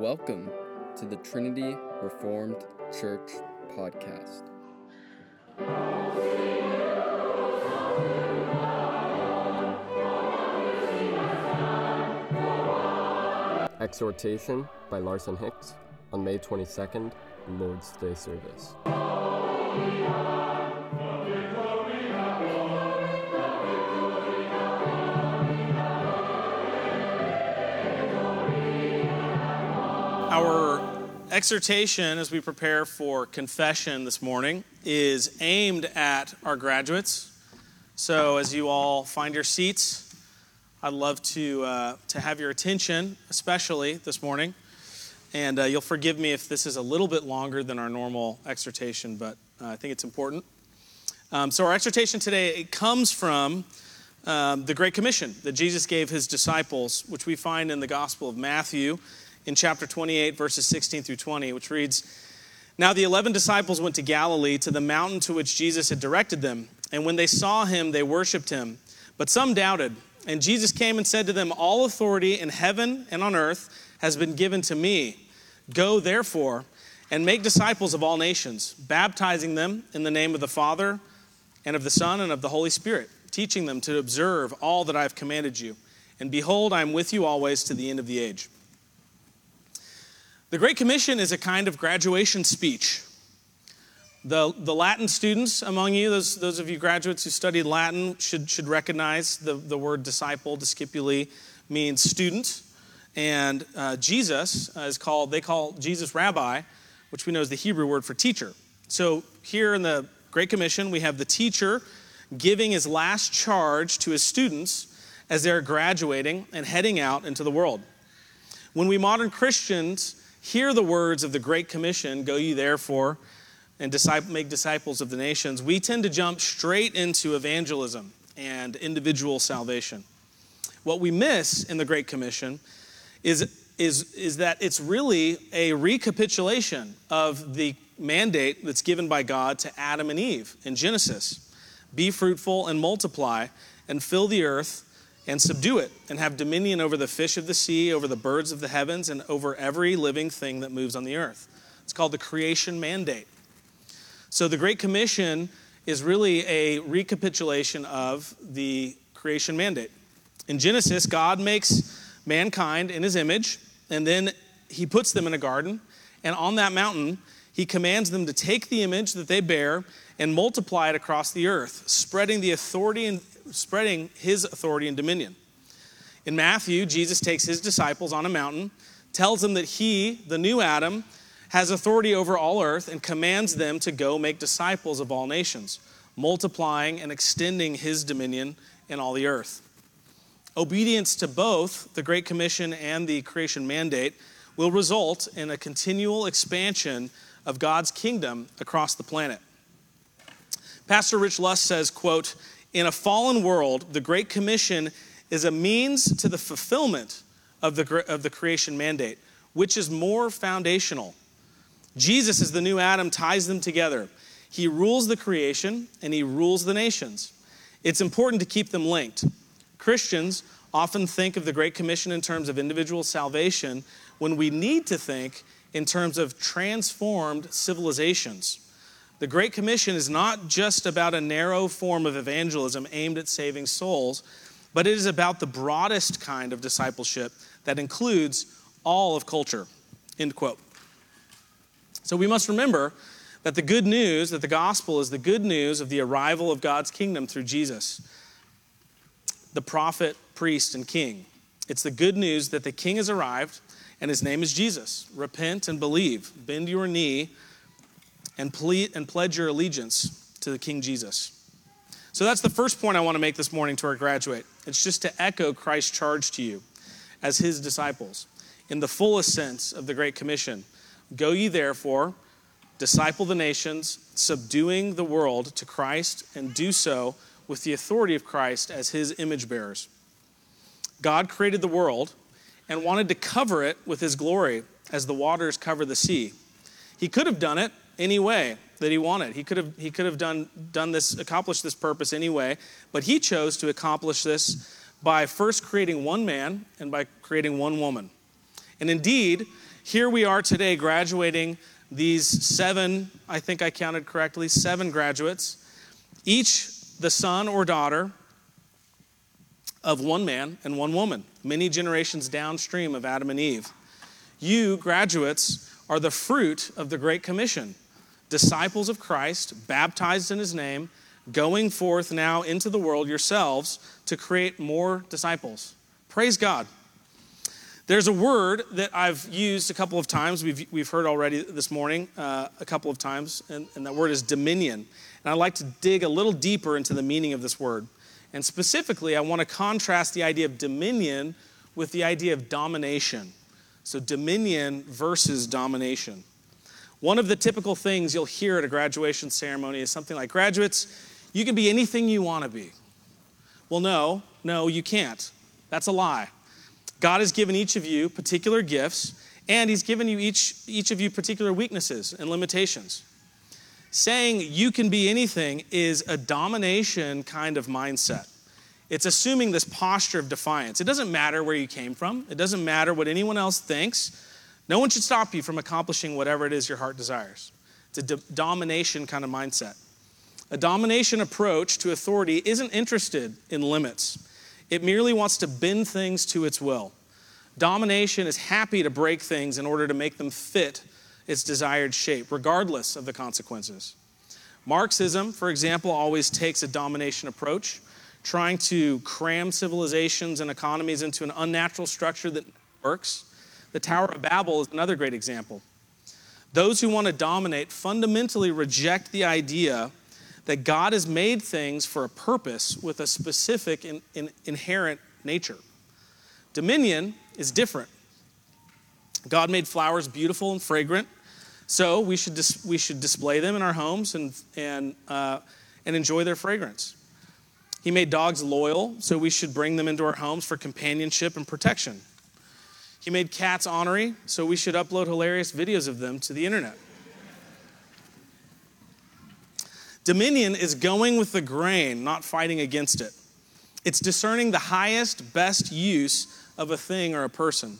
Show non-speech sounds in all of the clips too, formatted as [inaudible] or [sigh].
Welcome to the Trinity Reformed Church podcast. Exhortation by Larson Hicks on May 22nd, Lord's Day service. Our exhortation as we prepare for confession this morning is aimed at our graduates. So, as you all find your seats, I'd love to, uh, to have your attention, especially this morning. And uh, you'll forgive me if this is a little bit longer than our normal exhortation, but uh, I think it's important. Um, so, our exhortation today it comes from um, the Great Commission that Jesus gave his disciples, which we find in the Gospel of Matthew in chapter 28, verses 16 through 20, which reads Now the eleven disciples went to Galilee, to the mountain to which Jesus had directed them. And when they saw him, they worshiped him. But some doubted. And Jesus came and said to them, All authority in heaven and on earth has been given to me. Go, therefore, and make disciples of all nations, baptizing them in the name of the Father and of the Son and of the Holy Spirit, teaching them to observe all that I have commanded you. And behold, I am with you always to the end of the age. The Great Commission is a kind of graduation speech. The, the Latin students among you, those, those of you graduates who studied Latin, should, should recognize the, the word disciple, discipuli, means student. And uh, Jesus is called, they call Jesus rabbi, which we know is the Hebrew word for teacher. So here in the Great Commission, we have the teacher giving his last charge to his students as they're graduating and heading out into the world. When we modern Christians hear the words of the Great Commission, go ye therefore and disciple, make disciples of the nations, we tend to jump straight into evangelism and individual salvation. What we miss in the Great Commission is, is, is that it's really a recapitulation of the mandate that's given by God to Adam and Eve in Genesis be fruitful and multiply and fill the earth and subdue it and have dominion over the fish of the sea, over the birds of the heavens, and over every living thing that moves on the earth. It's called the creation mandate. So the Great Commission is really a recapitulation of the creation mandate. In Genesis, God makes mankind in his image, and then he puts them in a garden, and on that mountain, he commands them to take the image that they bear and multiply it across the earth, spreading the authority and spreading his authority and dominion. In Matthew, Jesus takes his disciples on a mountain, tells them that he, the new Adam, has authority over all earth and commands them to go make disciples of all nations, multiplying and extending his dominion in all the earth. Obedience to both the Great Commission and the creation mandate will result in a continual expansion of God's kingdom across the planet. Pastor Rich Lusk says, quote, in a fallen world, the Great Commission is a means to the fulfillment of the, of the creation mandate, which is more foundational. Jesus, as the new Adam, ties them together. He rules the creation and he rules the nations. It's important to keep them linked. Christians often think of the Great Commission in terms of individual salvation when we need to think in terms of transformed civilizations. The Great Commission is not just about a narrow form of evangelism aimed at saving souls, but it is about the broadest kind of discipleship that includes all of culture. End quote. So we must remember that the good news, that the gospel is the good news of the arrival of God's kingdom through Jesus, the prophet, priest, and king. It's the good news that the king has arrived and his name is Jesus. Repent and believe. Bend your knee and, ple- and pledge your allegiance to the King Jesus. So that's the first point I want to make this morning to our graduate. It's just to echo Christ's charge to you as his disciples in the fullest sense of the Great Commission. Go ye therefore, disciple the nations, subduing the world to Christ, and do so with the authority of Christ as his image bearers. God created the world and wanted to cover it with his glory as the waters cover the sea. He could have done it any way that he wanted. He could have, he could have done, done this, accomplished this purpose anyway, but he chose to accomplish this by first creating one man and by creating one woman. And indeed, here we are today graduating these seven, I think I counted correctly, seven graduates, each the son or daughter of one man and one woman, many generations downstream of Adam and Eve. You, graduates, are the fruit of the Great Commission, disciples of Christ, baptized in his name, going forth now into the world yourselves to create more disciples. Praise God. There's a word that I've used a couple of times, we've, we've heard already this morning uh, a couple of times, and, and that word is dominion. And I'd like to dig a little deeper into the meaning of this word. And specifically, I want to contrast the idea of dominion with the idea of domination. So, dominion versus domination. One of the typical things you'll hear at a graduation ceremony is something like graduates, you can be anything you want to be. Well, no, no, you can't. That's a lie. God has given each of you particular gifts, and He's given you each, each of you particular weaknesses and limitations. Saying you can be anything is a domination kind of mindset. It's assuming this posture of defiance. It doesn't matter where you came from, it doesn't matter what anyone else thinks. No one should stop you from accomplishing whatever it is your heart desires. It's a do- domination kind of mindset. A domination approach to authority isn't interested in limits, it merely wants to bend things to its will. Domination is happy to break things in order to make them fit its desired shape, regardless of the consequences. Marxism, for example, always takes a domination approach, trying to cram civilizations and economies into an unnatural structure that works. The Tower of Babel is another great example. Those who want to dominate fundamentally reject the idea that God has made things for a purpose with a specific in, in, inherent nature. Dominion is different. God made flowers beautiful and fragrant, so we should, dis- we should display them in our homes and, and, uh, and enjoy their fragrance. He made dogs loyal, so we should bring them into our homes for companionship and protection. He made cats ornery, so we should upload hilarious videos of them to the internet. Dominion is going with the grain, not fighting against it. It's discerning the highest, best use of a thing or a person.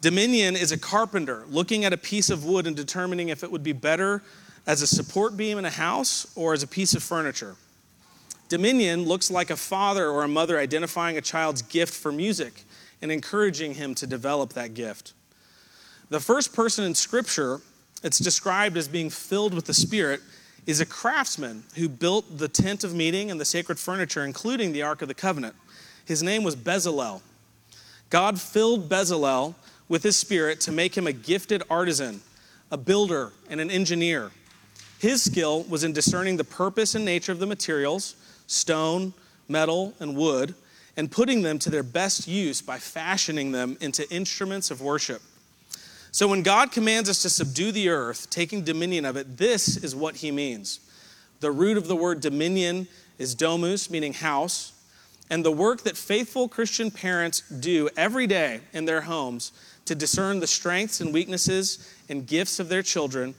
Dominion is a carpenter looking at a piece of wood and determining if it would be better as a support beam in a house or as a piece of furniture. Dominion looks like a father or a mother identifying a child's gift for music and encouraging him to develop that gift. The first person in Scripture, it's described as being filled with the Spirit, is a craftsman who built the tent of meeting and the sacred furniture, including the Ark of the Covenant. His name was Bezalel. God filled Bezalel with his spirit to make him a gifted artisan, a builder, and an engineer. His skill was in discerning the purpose and nature of the materials stone, metal, and wood and putting them to their best use by fashioning them into instruments of worship. So when God commands us to subdue the earth, taking dominion of it, this is what he means. The root of the word dominion is domus, meaning house. And the work that faithful Christian parents do every day in their homes to discern the strengths and weaknesses and gifts of their children,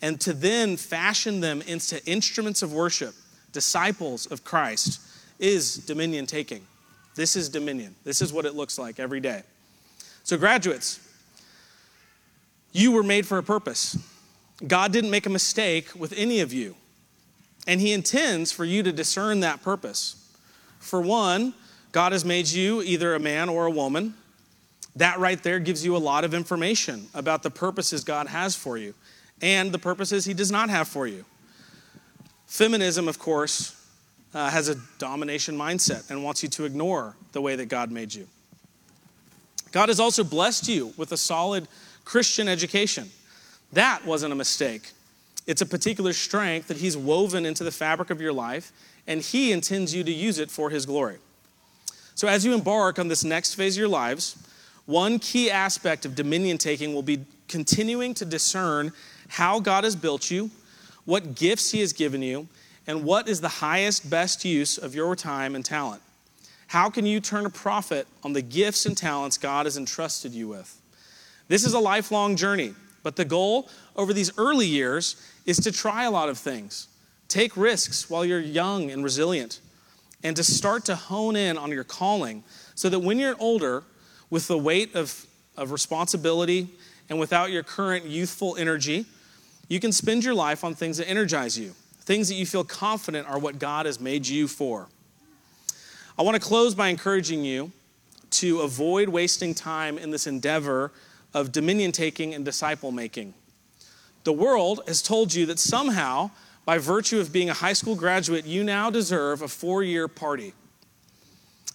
and to then fashion them into instruments of worship, disciples of Christ, is dominion taking. This is dominion. This is what it looks like every day. So, graduates, you were made for a purpose. God didn't make a mistake with any of you, and He intends for you to discern that purpose. For one, God has made you either a man or a woman. That right there gives you a lot of information about the purposes God has for you and the purposes He does not have for you. Feminism, of course, uh, has a domination mindset and wants you to ignore the way that God made you. God has also blessed you with a solid Christian education. That wasn't a mistake. It's a particular strength that He's woven into the fabric of your life, and He intends you to use it for His glory. So, as you embark on this next phase of your lives, one key aspect of dominion taking will be continuing to discern how God has built you, what gifts He has given you, and what is the highest, best use of your time and talent. How can you turn a profit on the gifts and talents God has entrusted you with? This is a lifelong journey, but the goal over these early years is to try a lot of things, take risks while you're young and resilient, and to start to hone in on your calling so that when you're older, with the weight of of responsibility and without your current youthful energy, you can spend your life on things that energize you, things that you feel confident are what God has made you for. I want to close by encouraging you to avoid wasting time in this endeavor of dominion taking and disciple making. The world has told you that somehow, by virtue of being a high school graduate, you now deserve a four year party.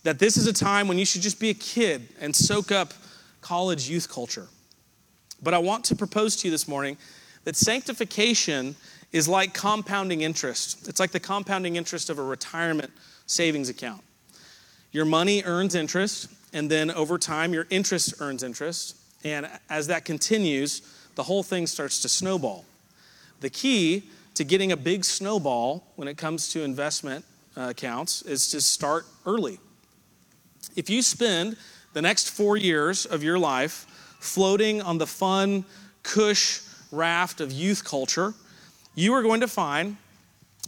That this is a time when you should just be a kid and soak up college youth culture. But I want to propose to you this morning that sanctification is like compounding interest. It's like the compounding interest of a retirement savings account. Your money earns interest, and then over time, your interest earns interest. And as that continues, the whole thing starts to snowball. The key to getting a big snowball when it comes to investment uh, accounts is to start early. If you spend the next four years of your life floating on the fun, cush raft of youth culture, you are going to find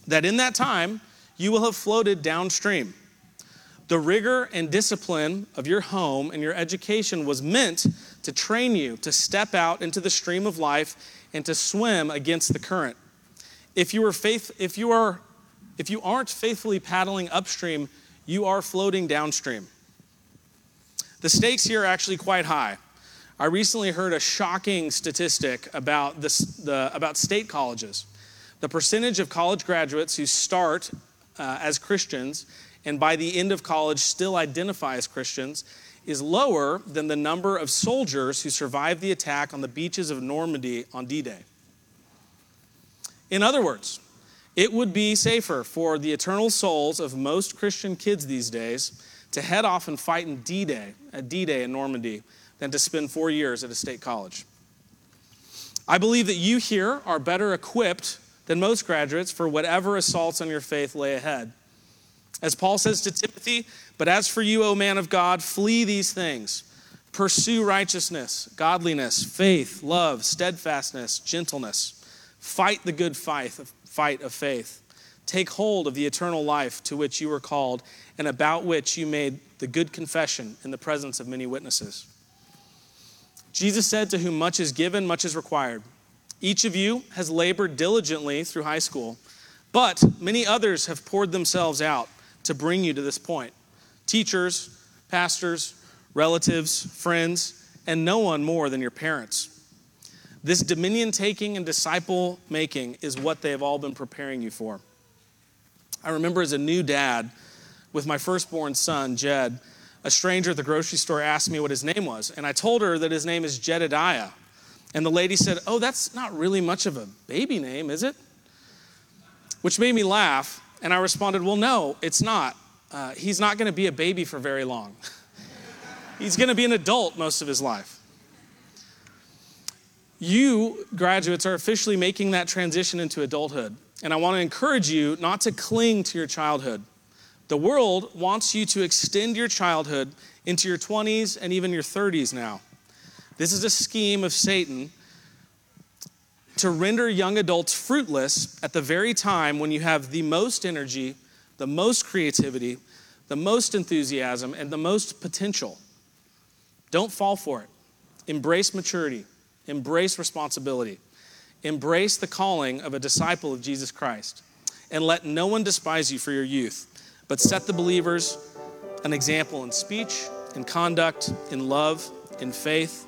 that in that time, you will have floated downstream. The rigor and discipline of your home and your education was meant to train you to step out into the stream of life and to swim against the current. If you are faith, if you are if you aren't faithfully paddling upstream, you are floating downstream. The stakes here are actually quite high. I recently heard a shocking statistic about, this, the, about state colleges. The percentage of college graduates who start uh, as Christians and by the end of college still identify as Christians is lower than the number of soldiers who survived the attack on the beaches of Normandy on D Day. In other words, it would be safer for the eternal souls of most Christian kids these days to head off and fight in D Day, at D Day in Normandy, than to spend four years at a state college. I believe that you here are better equipped than most graduates for whatever assaults on your faith lay ahead. As Paul says to Timothy, but as for you, O man of God, flee these things. Pursue righteousness, godliness, faith, love, steadfastness, gentleness. Fight the good fight, fight of faith. Take hold of the eternal life to which you were called and about which you made the good confession in the presence of many witnesses. Jesus said, To whom much is given, much is required. Each of you has labored diligently through high school, but many others have poured themselves out to bring you to this point teachers, pastors, relatives, friends, and no one more than your parents. This dominion taking and disciple making is what they have all been preparing you for. I remember as a new dad with my firstborn son, Jed, a stranger at the grocery store asked me what his name was, and I told her that his name is Jedediah. And the lady said, Oh, that's not really much of a baby name, is it? Which made me laugh and I responded, Well, no, it's not. Uh, he's not going to be a baby for very long. [laughs] he's going to be an adult most of his life. You, graduates, are officially making that transition into adulthood. And I want to encourage you not to cling to your childhood. The world wants you to extend your childhood into your 20s and even your 30s now. This is a scheme of Satan to render young adults fruitless at the very time when you have the most energy, the most creativity, the most enthusiasm, and the most potential. Don't fall for it. Embrace maturity, embrace responsibility, embrace the calling of a disciple of Jesus Christ, and let no one despise you for your youth, but set the believers an example in speech, in conduct, in love, in faith,